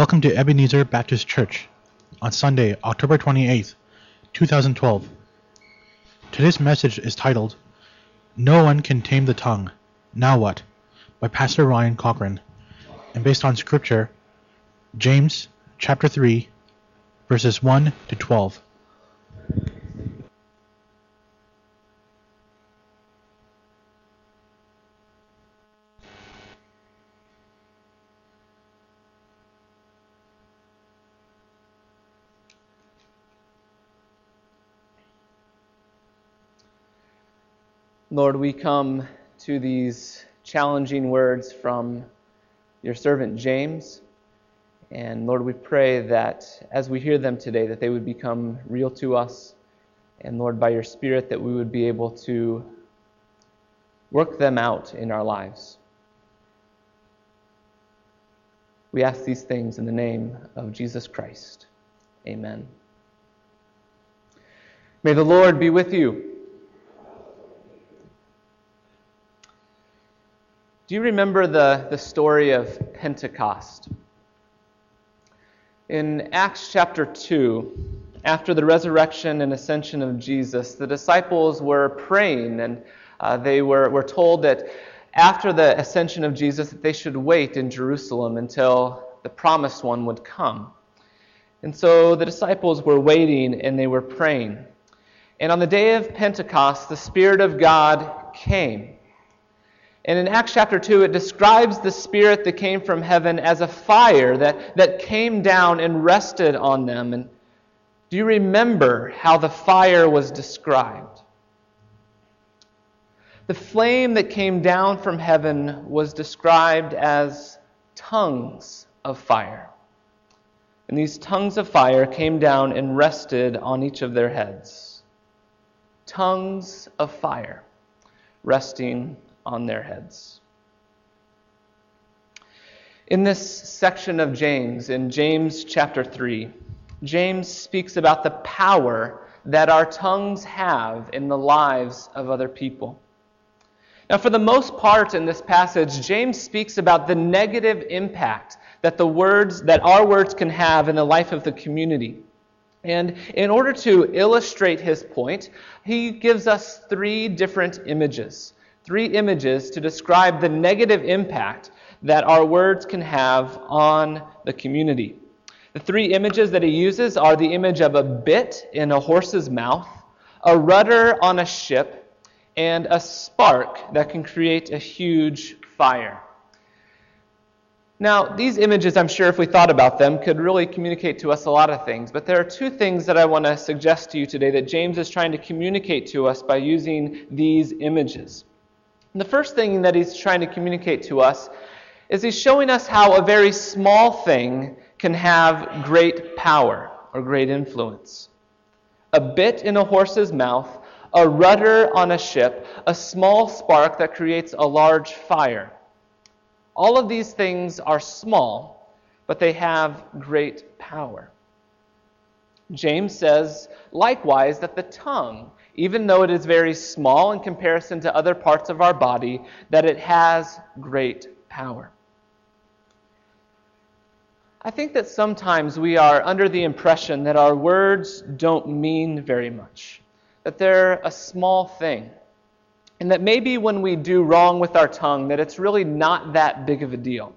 Welcome to Ebenezer Baptist Church on Sunday, October 28th, 2012. Today's message is titled, No One Can Tame the Tongue. Now What? by Pastor Ryan Cochran, and based on Scripture, James chapter 3, verses 1 to 12. Lord, we come to these challenging words from your servant James. And Lord, we pray that as we hear them today, that they would become real to us. And Lord, by your Spirit, that we would be able to work them out in our lives. We ask these things in the name of Jesus Christ. Amen. May the Lord be with you. Do you remember the, the story of Pentecost? In Acts chapter 2, after the resurrection and ascension of Jesus, the disciples were praying and uh, they were, were told that after the ascension of Jesus that they should wait in Jerusalem until the promised one would come. And so the disciples were waiting and they were praying. And on the day of Pentecost, the Spirit of God came. And in Acts chapter 2, it describes the Spirit that came from heaven as a fire that, that came down and rested on them. And do you remember how the fire was described? The flame that came down from heaven was described as tongues of fire. And these tongues of fire came down and rested on each of their heads. Tongues of fire resting on their heads. In this section of James, in James chapter 3, James speaks about the power that our tongues have in the lives of other people. Now, for the most part in this passage, James speaks about the negative impact that the words, that our words can have in the life of the community. And in order to illustrate his point, he gives us three different images three images to describe the negative impact that our words can have on the community. The three images that he uses are the image of a bit in a horse's mouth, a rudder on a ship, and a spark that can create a huge fire. Now, these images, I'm sure if we thought about them, could really communicate to us a lot of things. But there are two things that I want to suggest to you today that James is trying to communicate to us by using these images. And the first thing that he's trying to communicate to us is he's showing us how a very small thing can have great power or great influence. A bit in a horse's mouth, a rudder on a ship, a small spark that creates a large fire. All of these things are small, but they have great power. James says, likewise, that the tongue even though it is very small in comparison to other parts of our body, that it has great power. I think that sometimes we are under the impression that our words don't mean very much, that they're a small thing, and that maybe when we do wrong with our tongue, that it's really not that big of a deal.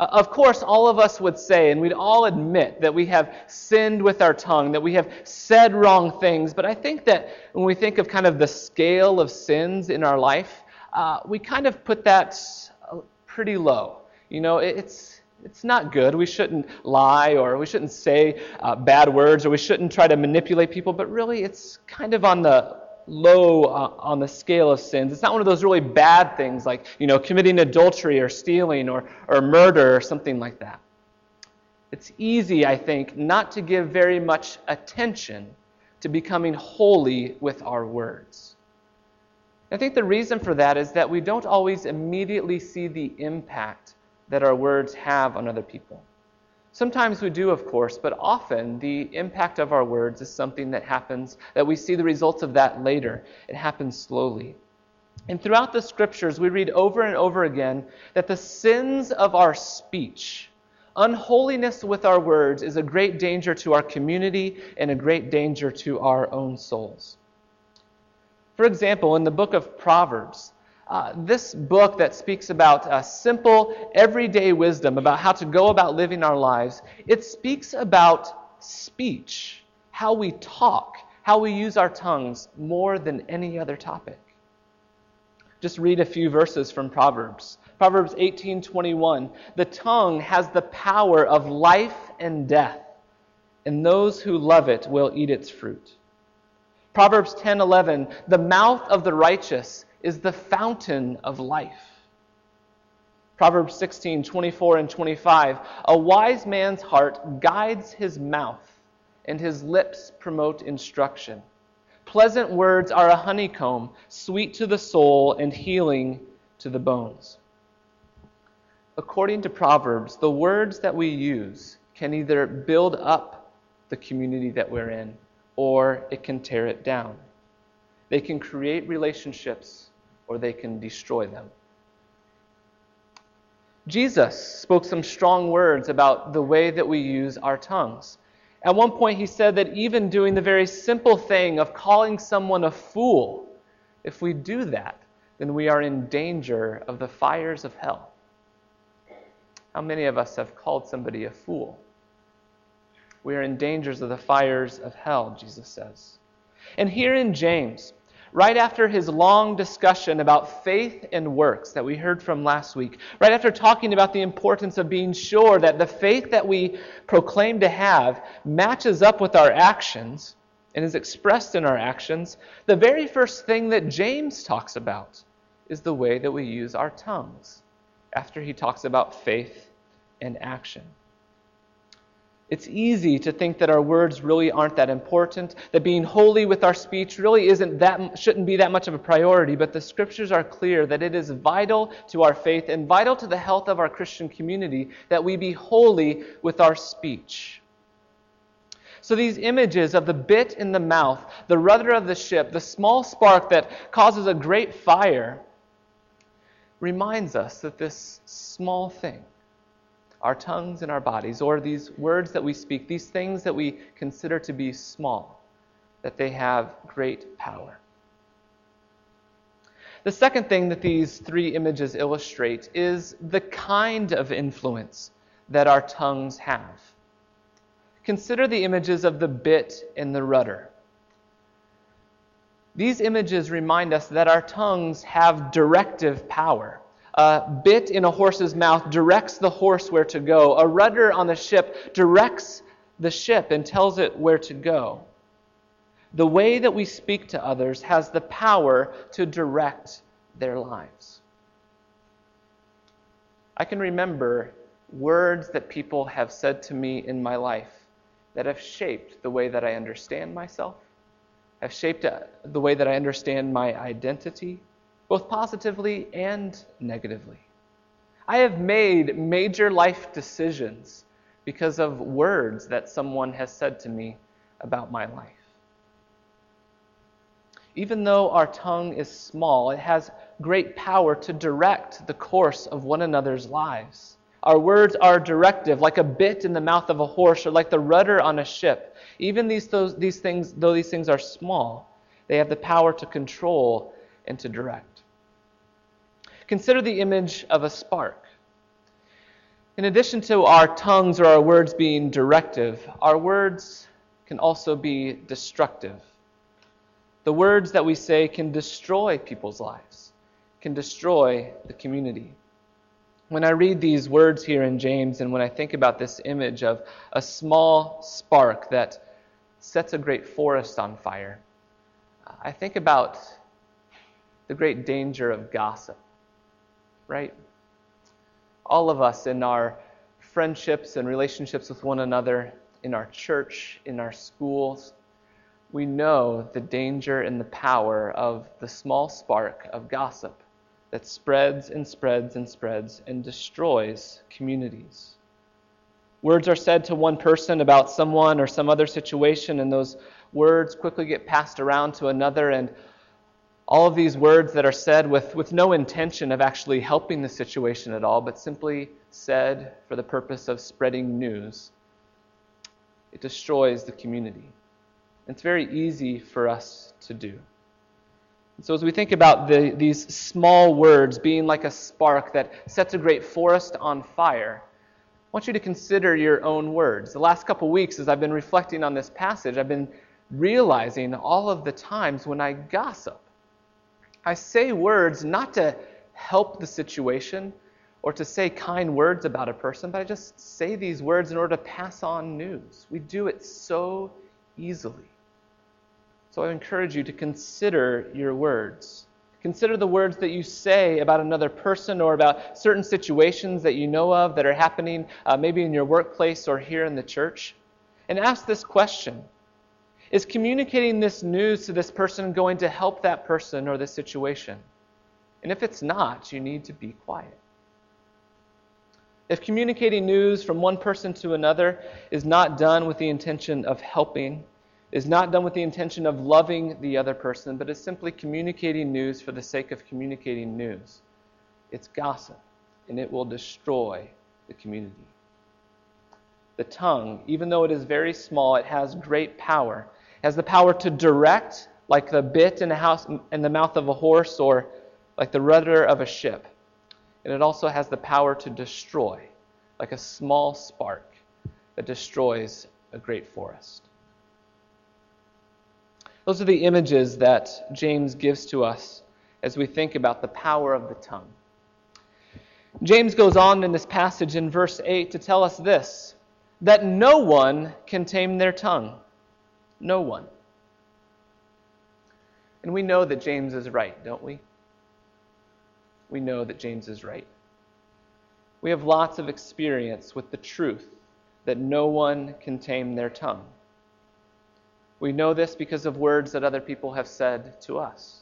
Uh, of course, all of us would say, and we'd all admit, that we have sinned with our tongue, that we have said wrong things. But I think that when we think of kind of the scale of sins in our life, uh, we kind of put that pretty low. You know, it's it's not good. We shouldn't lie or we shouldn't say uh, bad words or we shouldn't try to manipulate people, but really it's kind of on the low uh, on the scale of sins. It's not one of those really bad things like, you know, committing adultery or stealing or, or murder or something like that. It's easy, I think, not to give very much attention to becoming holy with our words. I think the reason for that is that we don't always immediately see the impact that our words have on other people. Sometimes we do, of course, but often the impact of our words is something that happens, that we see the results of that later. It happens slowly. And throughout the scriptures, we read over and over again that the sins of our speech Unholiness with our words is a great danger to our community and a great danger to our own souls. For example, in the book of Proverbs, uh, this book that speaks about uh, simple, everyday wisdom about how to go about living our lives, it speaks about speech, how we talk, how we use our tongues more than any other topic. Just read a few verses from Proverbs. Proverbs 18:21, "The tongue has the power of life and death, and those who love it will eat its fruit." Proverbs 10:11, "The mouth of the righteous is the fountain of life." Proverbs 16:24 and 25, "A wise man's heart guides his mouth, and his lips promote instruction." Pleasant words are a honeycomb, sweet to the soul and healing to the bones according to Proverbs, the words that we use can either build up the community that we're in or it can tear it down. They can create relationships or they can destroy them. Jesus spoke some strong words about the way that we use our tongues. At one point, he said that even doing the very simple thing of calling someone a fool, if we do that, then we are in danger of the fires of hell. How many of us have called somebody a fool? We are in dangers of the fires of hell, Jesus says. And here in James, right after his long discussion about faith and works that we heard from last week, right after talking about the importance of being sure that the faith that we proclaim to have matches up with our actions and is expressed in our actions, the very first thing that James talks about is the way that we use our tongues after he talks about faith and action. It's easy to think that our words really aren't that important, that being holy with our speech really isn't that shouldn't be that much of a priority, but the scriptures are clear that it is vital to our faith and vital to the health of our Christian community that we be holy with our speech. So these images of the bit in the mouth, the rudder of the ship, the small spark that causes a great fire, reminds us that this small thing, our tongues and our bodies, or these words that we speak, these things that we consider to be small, that they have great power. The second thing that these three images illustrate is the kind of influence that our tongues have. Consider the images of the bit and the rudder. These images remind us that our tongues have directive power. A bit in a horse's mouth directs the horse where to go. A rudder on the ship directs the ship and tells it where to go. The way that we speak to others has the power to direct their lives. I can remember words that people have said to me in my life that have shaped the way that I understand myself have shaped uh, the way that I understand my identity, both positively and negatively. I have made major life decisions because of words that someone has said to me about my life. Even though our tongue is small, it has great power to direct the course of one another's lives. Our words are directive, like a bit in the mouth of a horse or like the rudder on a ship. Even these, those, these things, though these things are small, they have the power to control and to direct. Consider the image of a spark. In addition to our tongues or our words being directive, our words can also be destructive. The words that we say can destroy people's lives, can destroy the community. When I read these words here in James and when I think about this image of a small spark that sets a great forest on fire, I think about the great danger of gossip, right? All of us in our friendships and relationships with one another, in our church, in our schools, we know the danger and the power of the small spark of gossip that spreads and spreads and spreads and destroys communities. Words are said to one person about someone or some other situation, and those words quickly get passed around to another, and All of these words that are said with, with no intention of actually helping the situation at all, but simply said for the purpose of spreading news, it destroys the community. It's very easy for us to do. So, as we think about the, these small words being like a spark that sets a great forest on fire, I want you to consider your own words. The last couple weeks, as I've been reflecting on this passage, I've been realizing all of the times when I gossip. I say words not to help the situation or to say kind words about a person, but I just say these words in order to pass on news. We do it so easily. So I encourage you to consider your words. Consider the words that you say about another person or about certain situations that you know of that are happening uh, maybe in your workplace or here in the church. And ask this question Is communicating this news to this person going to help that person or this situation? And if it's not, you need to be quiet. If communicating news from one person to another is not done with the intention of helping, is not done with the intention of loving the other person, but is simply communicating news for the sake of communicating news. It's gossip, and it will destroy the community. The tongue, even though it is very small, it has great power. Has the power to direct, like the bit in the, house, in the mouth of a horse or like the rudder of a ship. And it also has the power to destroy, like a small spark that destroys a great forest. Those are the images that James gives to us as we think about the power of the tongue. James goes on in this passage in verse 8 to tell us this that no one can tame their tongue. No one. And we know that James is right, don't we? We know that James is right. We have lots of experience with the truth that no one can tame their tongue. We know this because of words that other people have said to us.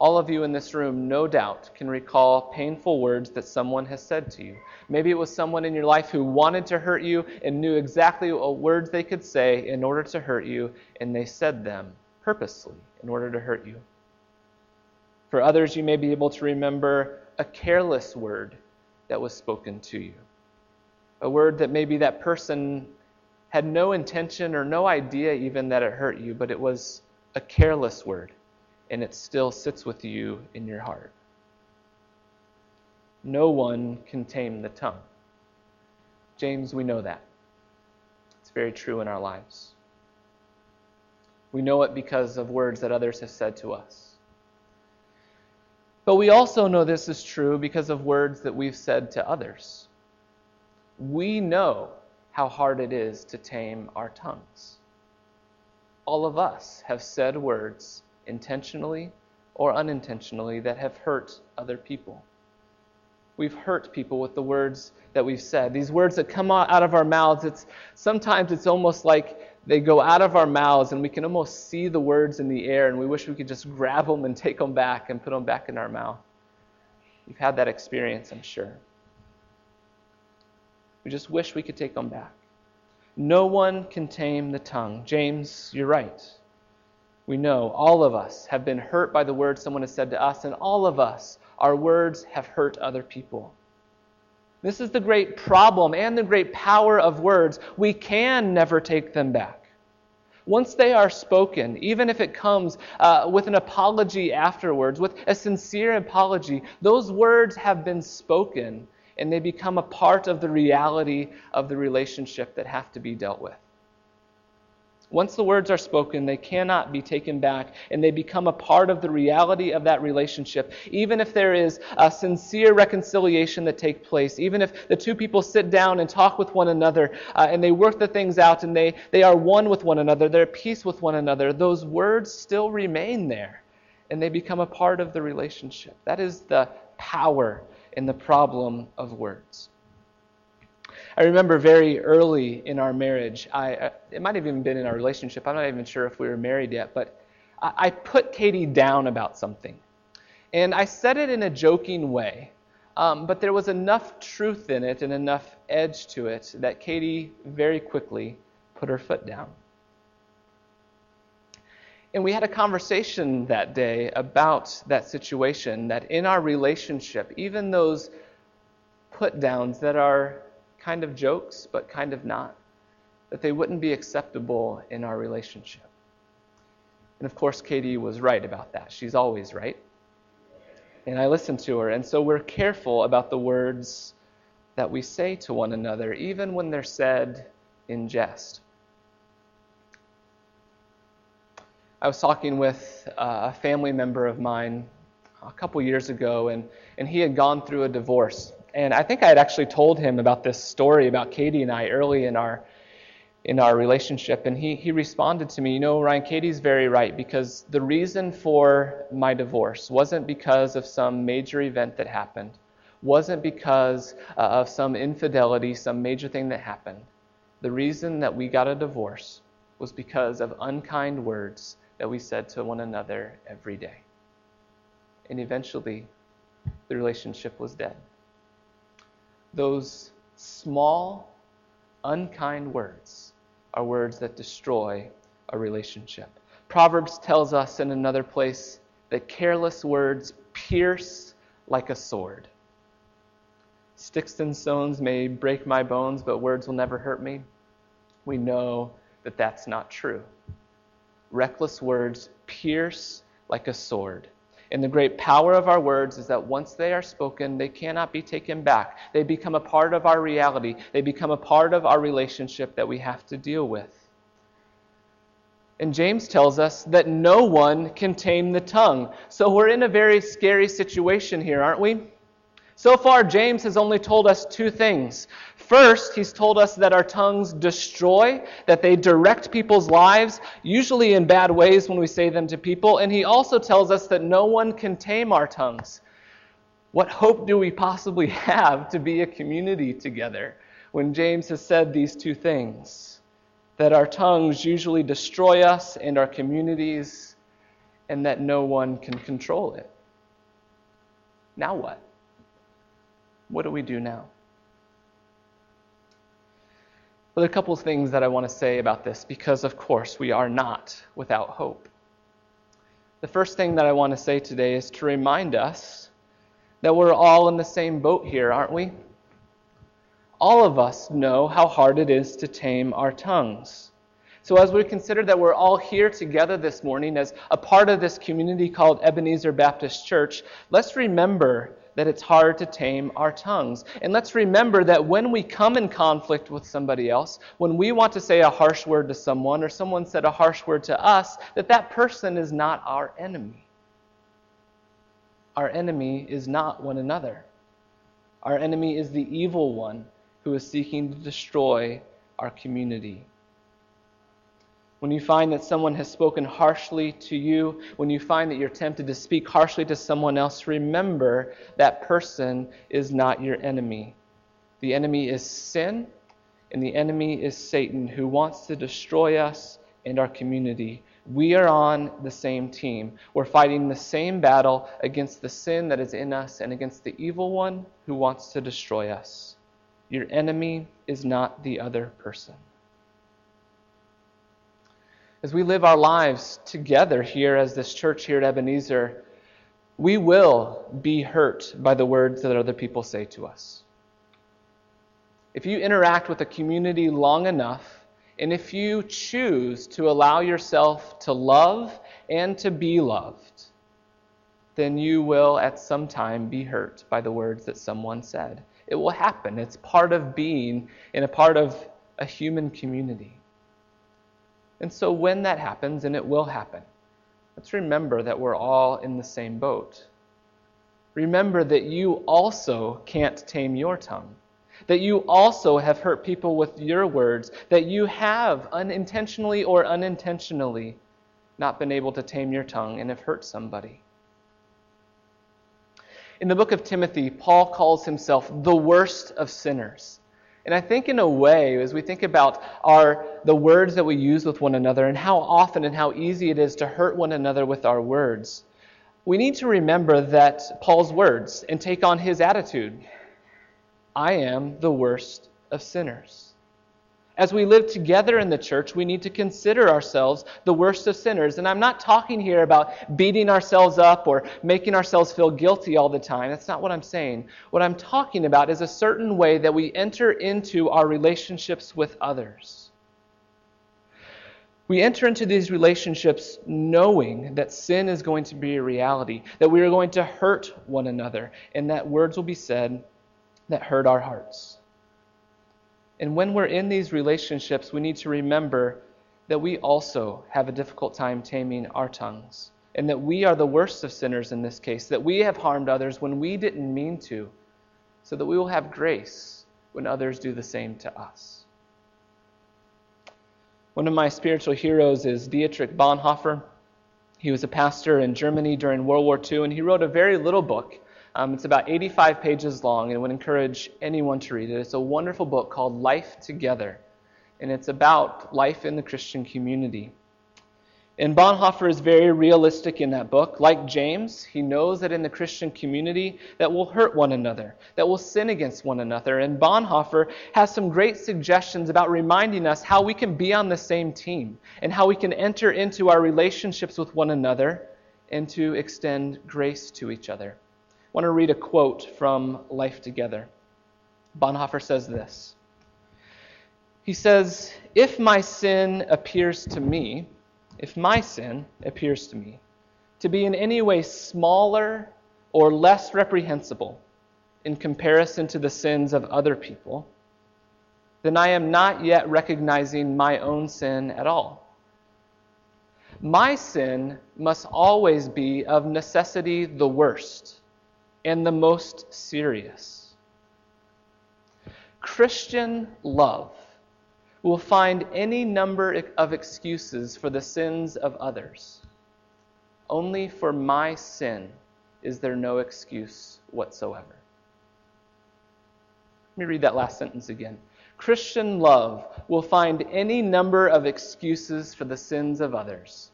All of you in this room, no doubt, can recall painful words that someone has said to you. Maybe it was someone in your life who wanted to hurt you and knew exactly what words they could say in order to hurt you, and they said them purposely in order to hurt you. For others, you may be able to remember a careless word that was spoken to you. A word that maybe that person had no intention or no idea even that it hurt you, but it was a careless word, and it still sits with you in your heart. No one can tame the tongue. James, we know that. It's very true in our lives. We know it because of words that others have said to us. But we also know this is true because of words that we've said to others. We know how hard it is to tame our tongues. All of us have said words intentionally or unintentionally that have hurt other people. We've hurt people with the words that we've said. These words that come out of our mouths, it's sometimes it's almost like they go out of our mouths and we can almost see the words in the air and we wish we could just grab them and take them back and put them back in our mouth. You've had that experience, I'm sure. We just wish we could take them back. No one can tame the tongue. James, you're right. We know all of us have been hurt by the words someone has said to us, and all of us, our words have hurt other people. This is the great problem and the great power of words. We can never take them back. Once they are spoken, even if it comes uh, with an apology afterwards, with a sincere apology, those words have been spoken and they become a part of the reality of the relationship that have to be dealt with. Once the words are spoken, they cannot be taken back, and they become a part of the reality of that relationship. Even if there is a sincere reconciliation that takes place, even if the two people sit down and talk with one another, uh, and they work the things out, and they, they are one with one another, they're at peace with one another, those words still remain there, and they become a part of the relationship. That is the power in the problem of words. I remember very early in our marriage, I, it might have even been in our relationship, I'm not even sure if we were married yet, but I, I put Katie down about something. And I said it in a joking way, um, but there was enough truth in it and enough edge to it that Katie very quickly put her foot down. And we had a conversation that day about that situation that in our relationship, even those put downs that are kind of jokes but kind of not, that they wouldn't be acceptable in our relationship. And of course, Katie was right about that. She's always right. And I listen to her. And so we're careful about the words that we say to one another, even when they're said in jest. I was talking with uh, a family member of mine a couple years ago, and, and he had gone through a divorce. And I think I had actually told him about this story about Katie and I early in our in our relationship. And he, he responded to me, You know, Ryan, Katie's very right because the reason for my divorce wasn't because of some major event that happened, wasn't because uh, of some infidelity, some major thing that happened. The reason that we got a divorce was because of unkind words that we said to one another every day. And eventually, the relationship was dead. Those small, unkind words are words that destroy a relationship. Proverbs tells us in another place that careless words pierce like a sword. Sticks and stones may break my bones, but words will never hurt me. We know that that's not true. Reckless words pierce like a sword. And the great power of our words is that once they are spoken, they cannot be taken back. They become a part of our reality, they become a part of our relationship that we have to deal with. And James tells us that no one can tame the tongue. So we're in a very scary situation here, aren't we? So far, James has only told us two things. First, he's told us that our tongues destroy, that they direct people's lives, usually in bad ways when we say them to people. And he also tells us that no one can tame our tongues. What hope do we possibly have to be a community together when James has said these two things? That our tongues usually destroy us and our communities, and that no one can control it. Now what? What do we do now? Well, there are a couple of things that I want to say about this because, of course, we are not without hope. The first thing that I want to say today is to remind us that we're all in the same boat here, aren't we? All of us know how hard it is to tame our tongues. So, as we consider that we're all here together this morning as a part of this community called Ebenezer Baptist Church, let's remember that it's hard to tame our tongues. And let's remember that when we come in conflict with somebody else, when we want to say a harsh word to someone or someone said a harsh word to us, that that person is not our enemy. Our enemy is not one another. Our enemy is the evil one who is seeking to destroy our community. When you find that someone has spoken harshly to you, when you find that you're tempted to speak harshly to someone else, remember that person is not your enemy. The enemy is sin, and the enemy is Satan, who wants to destroy us and our community. We are on the same team. We're fighting the same battle against the sin that is in us and against the evil one who wants to destroy us. Your enemy is not the other person as we live our lives together here as this church here at Ebenezer, we will be hurt by the words that other people say to us. If you interact with a community long enough, and if you choose to allow yourself to love and to be loved, then you will at some time be hurt by the words that someone said. It will happen. It's part of being in a part of a human community. And so when that happens, and it will happen, let's remember that we're all in the same boat. Remember that you also can't tame your tongue, that you also have hurt people with your words, that you have unintentionally or unintentionally not been able to tame your tongue and have hurt somebody. In the book of Timothy, Paul calls himself the worst of sinners. And I think in a way, as we think about our the words that we use with one another and how often and how easy it is to hurt one another with our words, we need to remember that Paul's words and take on his attitude. I am the worst of sinners. As we live together in the church, we need to consider ourselves the worst of sinners. And I'm not talking here about beating ourselves up or making ourselves feel guilty all the time. That's not what I'm saying. What I'm talking about is a certain way that we enter into our relationships with others. We enter into these relationships knowing that sin is going to be a reality, that we are going to hurt one another, and that words will be said that hurt our hearts. And when we're in these relationships, we need to remember that we also have a difficult time taming our tongues. And that we are the worst of sinners in this case, that we have harmed others when we didn't mean to, so that we will have grace when others do the same to us. One of my spiritual heroes is Dietrich Bonhoeffer. He was a pastor in Germany during World War II, and he wrote a very little book um, it's about 85 pages long and would encourage anyone to read it. It's a wonderful book called Life Together, and it's about life in the Christian community. And Bonhoeffer is very realistic in that book. Like James, he knows that in the Christian community that we'll hurt one another, that we'll sin against one another. And Bonhoeffer has some great suggestions about reminding us how we can be on the same team and how we can enter into our relationships with one another and to extend grace to each other. I want to read a quote from Life Together. Bonhoeffer says this He says, If my sin appears to me, if my sin appears to me to be in any way smaller or less reprehensible in comparison to the sins of other people, then I am not yet recognizing my own sin at all. My sin must always be of necessity the worst and the most serious. Christian love will find any number of excuses for the sins of others. Only for my sin is there no excuse whatsoever. Let me read that last sentence again. Christian love will find any number of excuses for the sins of others,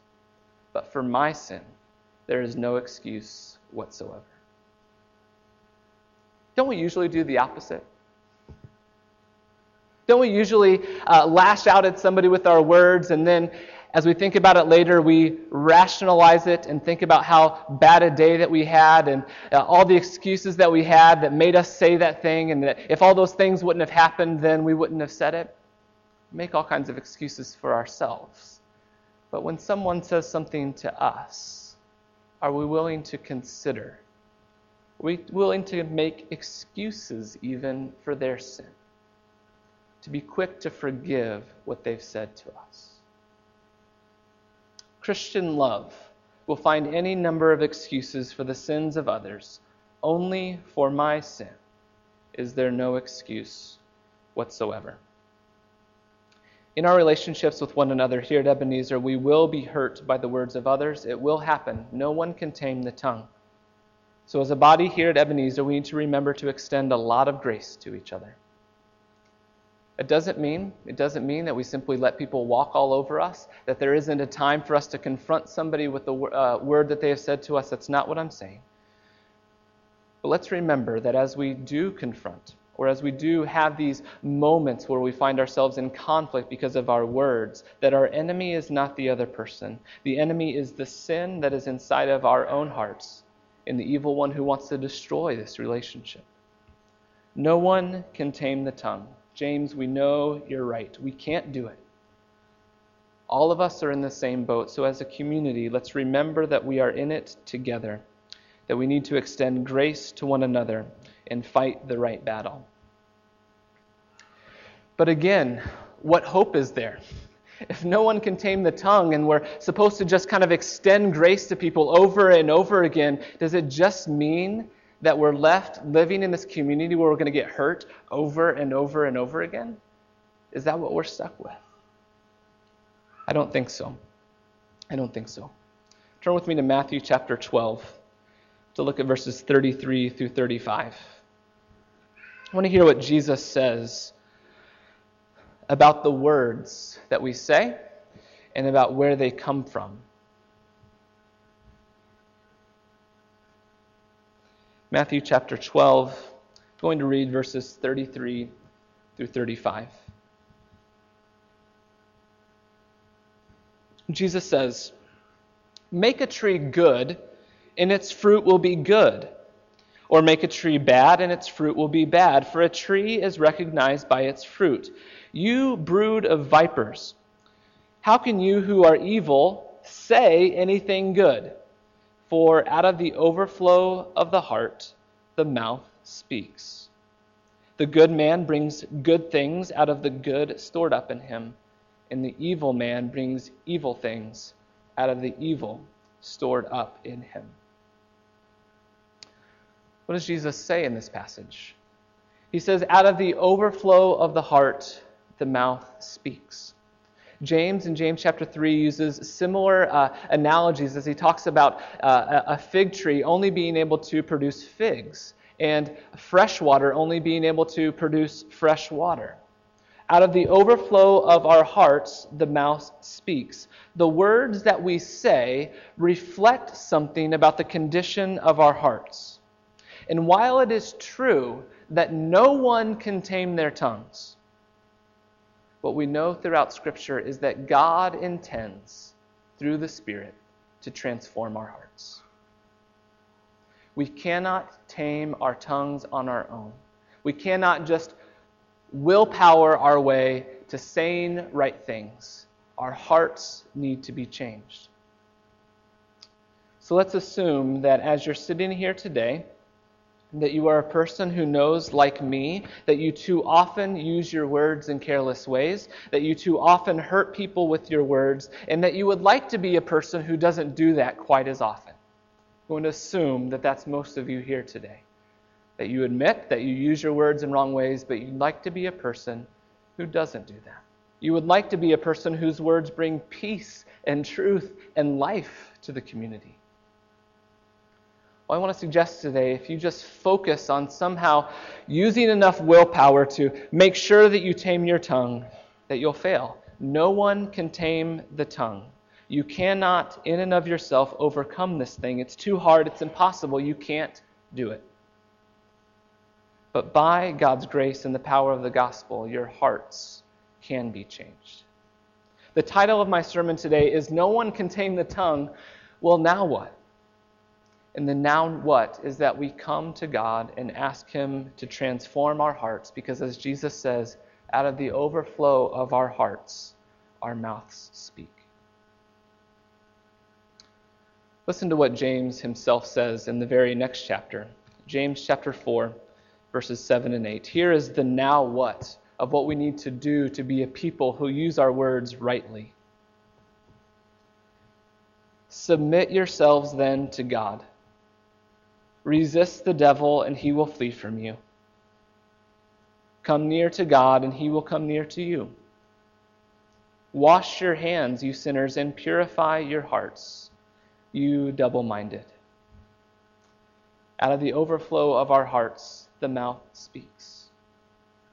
but for my sin, there is no excuse whatsoever. Don't we usually do the opposite? Don't we usually uh, lash out at somebody with our words and then as we think about it later, we rationalize it and think about how bad a day that we had and uh, all the excuses that we had that made us say that thing, and that if all those things wouldn't have happened, then we wouldn't have said it. Make all kinds of excuses for ourselves. But when someone says something to us, are we willing to consider we willing to make excuses even for their sin, to be quick to forgive what they've said to us. Christian love will find any number of excuses for the sins of others. Only for my sin is there no excuse whatsoever. In our relationships with one another here at Ebenezer, we will be hurt by the words of others. It will happen. No one can tame the tongue. So, as a body here at Ebenezer, we need to remember to extend a lot of grace to each other. It doesn't mean it doesn't mean that we simply let people walk all over us. That there isn't a time for us to confront somebody with the uh, word that they have said to us. That's not what I'm saying. But let's remember that as we do confront, or as we do have these moments where we find ourselves in conflict because of our words, that our enemy is not the other person. The enemy is the sin that is inside of our own hearts in the evil one who wants to destroy this relationship. No one can tame the tongue. James, we know you're right. We can't do it. All of us are in the same boat, so as a community, let's remember that we are in it together, that we need to extend grace to one another and fight the right battle. But again, what hope is there? If no one can tame the tongue and we're supposed to just kind of extend grace to people over and over again, does it just mean that we're left living in this community where we're going to get hurt over and over and over again? Is that what we're stuck with? I don't think so. I don't think so. Turn with me to Matthew chapter 12 to look at verses 33 through 35. I want to hear what Jesus says about the words that we say and about where they come from. Matthew chapter 12, going to read verses 33 through 35. Jesus says, Make a tree good, and its fruit will be good. Or make a tree bad, and its fruit will be bad. For a tree is recognized by its fruit. You brood of vipers, how can you who are evil say anything good? For out of the overflow of the heart, the mouth speaks. The good man brings good things out of the good stored up in him, and the evil man brings evil things out of the evil stored up in him. What does Jesus say in this passage? He says, Out of the overflow of the heart, the mouth speaks. James in James chapter 3 uses similar uh, analogies as he talks about uh, a fig tree only being able to produce figs and fresh water only being able to produce fresh water. Out of the overflow of our hearts, the mouth speaks. The words that we say reflect something about the condition of our hearts. And while it is true that no one can tame their tongues, what we know throughout Scripture is that God intends, through the Spirit, to transform our hearts. We cannot tame our tongues on our own. We cannot just willpower our way to saying right things. Our hearts need to be changed. So let's assume that as you're sitting here today, that you are a person who knows, like me, that you too often use your words in careless ways, that you too often hurt people with your words, and that you would like to be a person who doesn't do that quite as often. I'm going to assume that that's most of you here today. That you admit that you use your words in wrong ways, but you'd like to be a person who doesn't do that. You would like to be a person whose words bring peace and truth and life to the community. Well, I want to suggest today if you just focus on somehow using enough willpower to make sure that you tame your tongue, that you'll fail. No one can tame the tongue. You cannot, in and of yourself, overcome this thing. It's too hard, it's impossible. You can't do it. But by God's grace and the power of the gospel, your hearts can be changed. The title of my sermon today is No One Can Tame the Tongue. Well, now what? And the now what is that we come to God and ask Him to transform our hearts because, as Jesus says, out of the overflow of our hearts, our mouths speak. Listen to what James himself says in the very next chapter. James chapter 4, verses 7 and 8. Here is the now what of what we need to do to be a people who use our words rightly. Submit yourselves then to God. Resist the devil, and he will flee from you. Come near to God, and he will come near to you. Wash your hands, you sinners, and purify your hearts, you double minded. Out of the overflow of our hearts, the mouth speaks.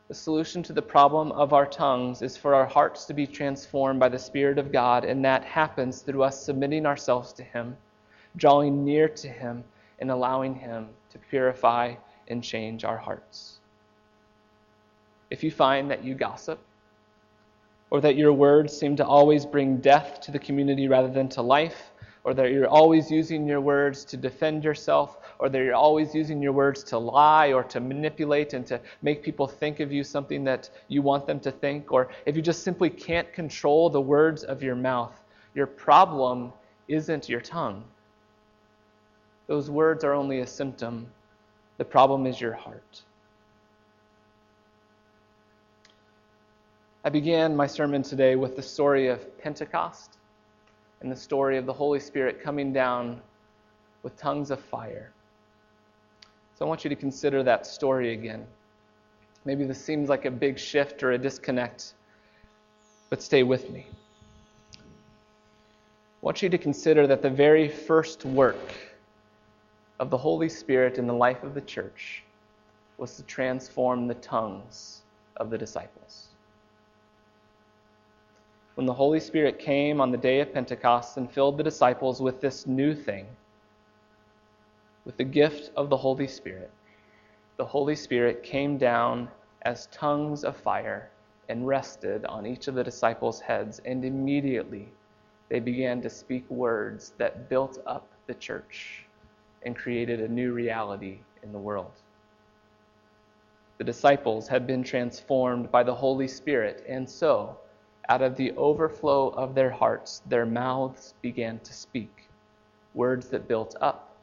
The solution to the problem of our tongues is for our hearts to be transformed by the Spirit of God, and that happens through us submitting ourselves to Him, drawing near to Him, and allowing Him to purify and change our hearts. If you find that you gossip, or that your words seem to always bring death to the community rather than to life, or that you're always using your words to defend yourself, or that you're always using your words to lie or to manipulate and to make people think of you something that you want them to think, or if you just simply can't control the words of your mouth, your problem isn't your tongue. Those words are only a symptom. The problem is your heart. I began my sermon today with the story of Pentecost and the story of the Holy Spirit coming down with tongues of fire. So I want you to consider that story again. Maybe this seems like a big shift or a disconnect, but stay with me. I want you to consider that the very first work of the Holy Spirit in the life of the church was to transform the tongues of the disciples. When the Holy Spirit came on the day of Pentecost and filled the disciples with this new thing, with the gift of the Holy Spirit, the Holy Spirit came down as tongues of fire and rested on each of the disciples' heads, and immediately they began to speak words that built up the church and created a new reality in the world. The disciples had been transformed by the Holy Spirit, and so, out of the overflow of their hearts, their mouths began to speak words that built up,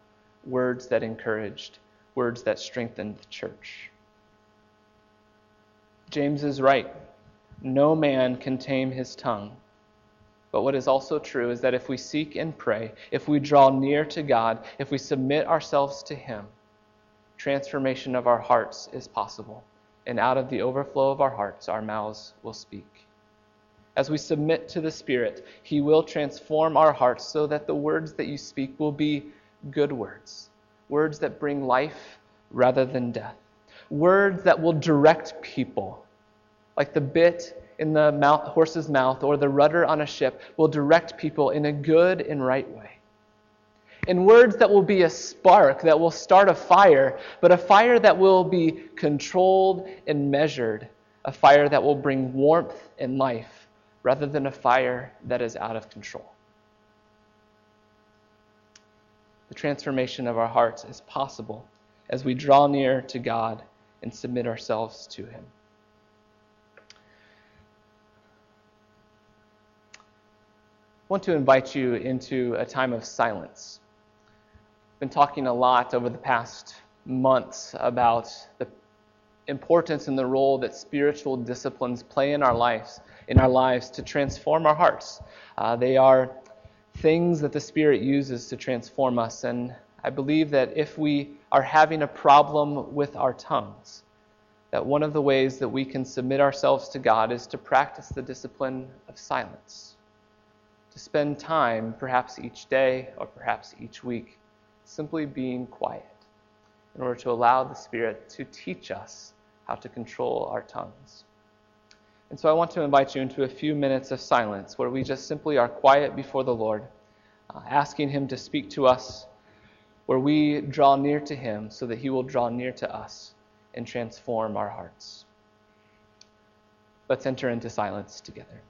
words that encouraged, words that strengthened the church. James is right. No man can tame his tongue. But what is also true is that if we seek and pray, if we draw near to God, if we submit ourselves to Him, transformation of our hearts is possible. And out of the overflow of our hearts, our mouths will speak. As we submit to the Spirit, He will transform our hearts so that the words that you speak will be good words, words that bring life rather than death, words that will direct people, like the bit in the mouth, horse's mouth or the rudder on a ship will direct people in a good and right way. In words that will be a spark, that will start a fire, but a fire that will be controlled and measured, a fire that will bring warmth and life, rather than a fire that is out of control. The transformation of our hearts is possible as we draw near to God and submit ourselves to Him. Want to invite you into a time of silence. I've been talking a lot over the past months about the importance and the role that spiritual disciplines play in our lives, in our lives to transform our hearts. Uh, they are things that the Spirit uses to transform us, and I believe that if we are having a problem with our tongues, that one of the ways that we can submit ourselves to God is to practice the discipline of silence to spend time, perhaps each day or perhaps each week, simply being quiet in order to allow the Spirit to teach us how to control our tongues. And so I want to invite you into a few minutes of silence where we just simply are quiet before the Lord, uh, asking Him to speak to us, where we draw near to Him so that He will draw near to us and transform our hearts. Let's enter into silence together.